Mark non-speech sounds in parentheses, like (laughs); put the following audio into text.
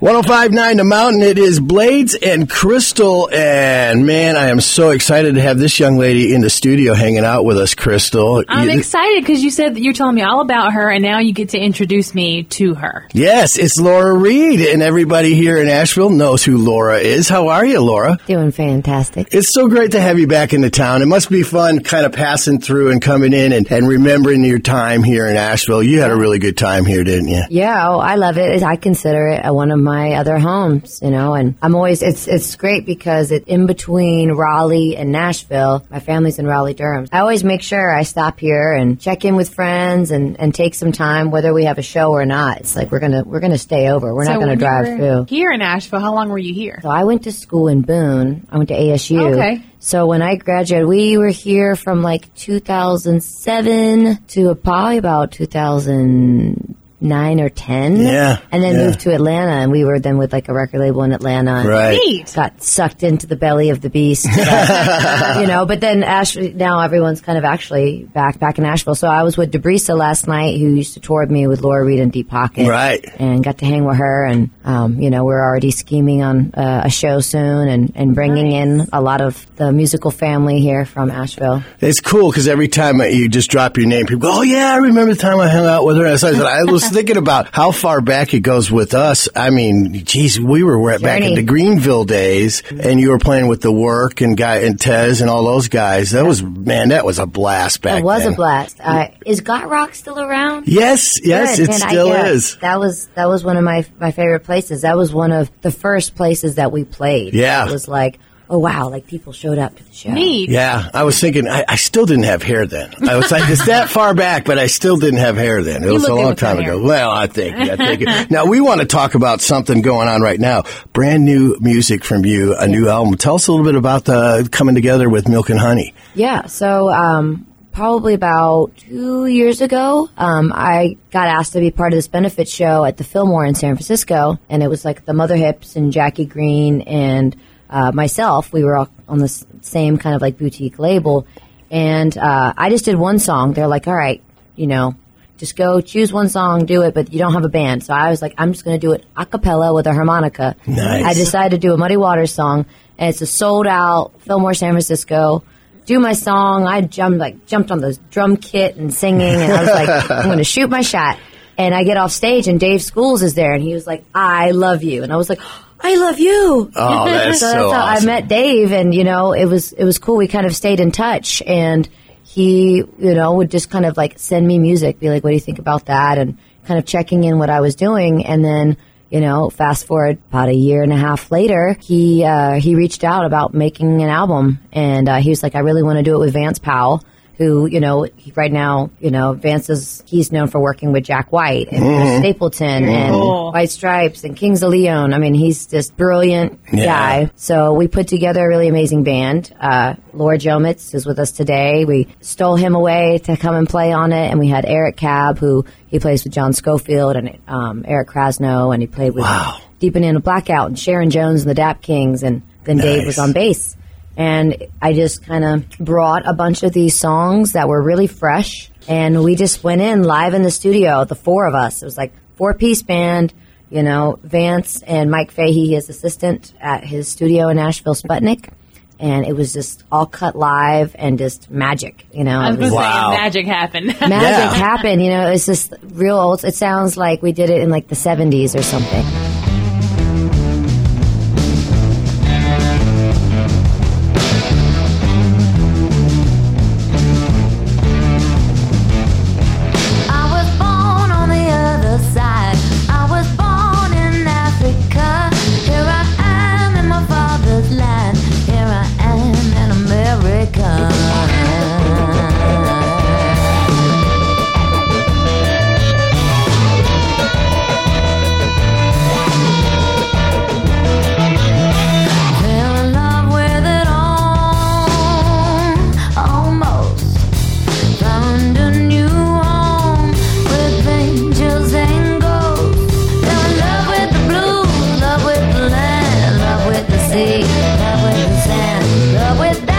1059 The Mountain. It is Blades and Crystal. And man, I am so excited to have this young lady in the studio hanging out with us, Crystal. I'm You- excited because you said that you're telling me all about her, and now you get to introduce me to her. Yes, it's Laura Reed, and everybody here in Asheville knows who Laura is. How are you, Laura? Doing fantastic. It's so great to have you back in the town. It must be fun kind of passing through and coming in and, and remembering your time here in Asheville. You had a really good time here, didn't you? Yeah, oh, I love it. I consider it one of my other homes, you know, and I'm always, it's, it's great because it's in between Raleigh and Nashville. My family's in Raleigh, Durham. I always make sure I stop here and check in with friends and, and take some time, whether we have a show or not. It's like we're gonna, we're gonna stay over. We're So not gonna when you drive through. Here in Asheville, how long were you here? So I went to school in Boone. I went to ASU. Okay. So when I graduated, we were here from like 2007 to probably about 2009 or 10. Yeah, And then yeah. moved to Atlanta, and we were then with like a record label in Atlanta. Right. Neat. Got sucked into the belly of the beast, (laughs) you know. But then Ash, now everyone's kind of actually back back in Asheville. So I was with Debrisa last night, who used to tour with me with Laura Reed and Deep Pocket, Right. And got to hang with her, and um, you know we're already scheming on uh, a show soon, and and bringing in a lot of the musical family here from Asheville. It's cool because every time you just drop your name, people go, "Oh yeah, I remember the time I hung out with her." So I, said, I was thinking about how far back it goes with us. I mean, geez, we were right back in the Greenville days, and you were playing with the Work and Guy and Tez and all those guys. That was man, that was a blast back It was then. a blast. Uh, is Got Rock still around? Yes, yes, Good, it man, I- still yeah, is. That was that was one of my my favorite places. That was one of the first places that we played. Yeah. it was like, oh wow, like people showed up to the show. Neat. Yeah, I was thinking. I, I still didn't have hair then. I was like, it's that far back, but I still didn't have hair then. It was a long time ago. Well, I think. I think. (laughs) now we want to talk about something going on right now. Brand new music from you, a new album. Tell us a little bit about the coming together with Milk and Honey. Yeah, so um, probably about two years ago, um, I got asked to be part of this benefit show at the Fillmore in San Francisco, and it was like the Mother Hips and Jackie Greene and uh, myself. We were all on the same kind of like boutique label, and uh, I just did one song. They're like, "All right, you know." Just go choose one song, do it, but you don't have a band. So I was like, I'm just going to do it a cappella with a harmonica. Nice. I decided to do a Muddy Waters song, and it's a sold out Fillmore, San Francisco. Do my song. I jumped like jumped on the drum kit and singing, and I was like, (laughs) I'm going to shoot my shot. And I get off stage, and Dave Schools is there, and he was like, I love you, and I was like, I love you. Oh, (laughs) that is so so that's how awesome. I met Dave, and you know, it was it was cool. We kind of stayed in touch, and he, you know, would just kind of like send me music, be like, "What do you think about that?" and kind of checking in what I was doing, and then. You know, fast forward about a year and a half later, he uh, he reached out about making an album, and uh, he was like, "I really want to do it with Vance Powell, who you know right now, you know, Vance is he's known for working with Jack White and Chris Stapleton and Cool. White Stripes and Kings of Leon. I mean, he's just brilliant Yeah. guy. So we put together a really amazing band. Uh, Laura Jomitz is with us today. We stole him away to come and play on it, and we had Eric Kalb, who he plays with John Scofield and um, Eric Krasno, and he played with Wow. Deep Banana Blackout and Sharon Jones and the Dap Kings, and then Dave was on bass. And I just kind of brought a bunch of these songs that were really fresh, and we just went in live in the studio, the four of us. It was like four piece band, you know, Vance and Mike Fahey, his assistant at his studio in Nashville, Sputnik. And it was just all cut live and just magic, you know. I was It was Wow. say magic happened. (laughs) magic Yeah. happened, you know. It's just real old. It sounds like we did it in like the 70s or something. love with the sand, love with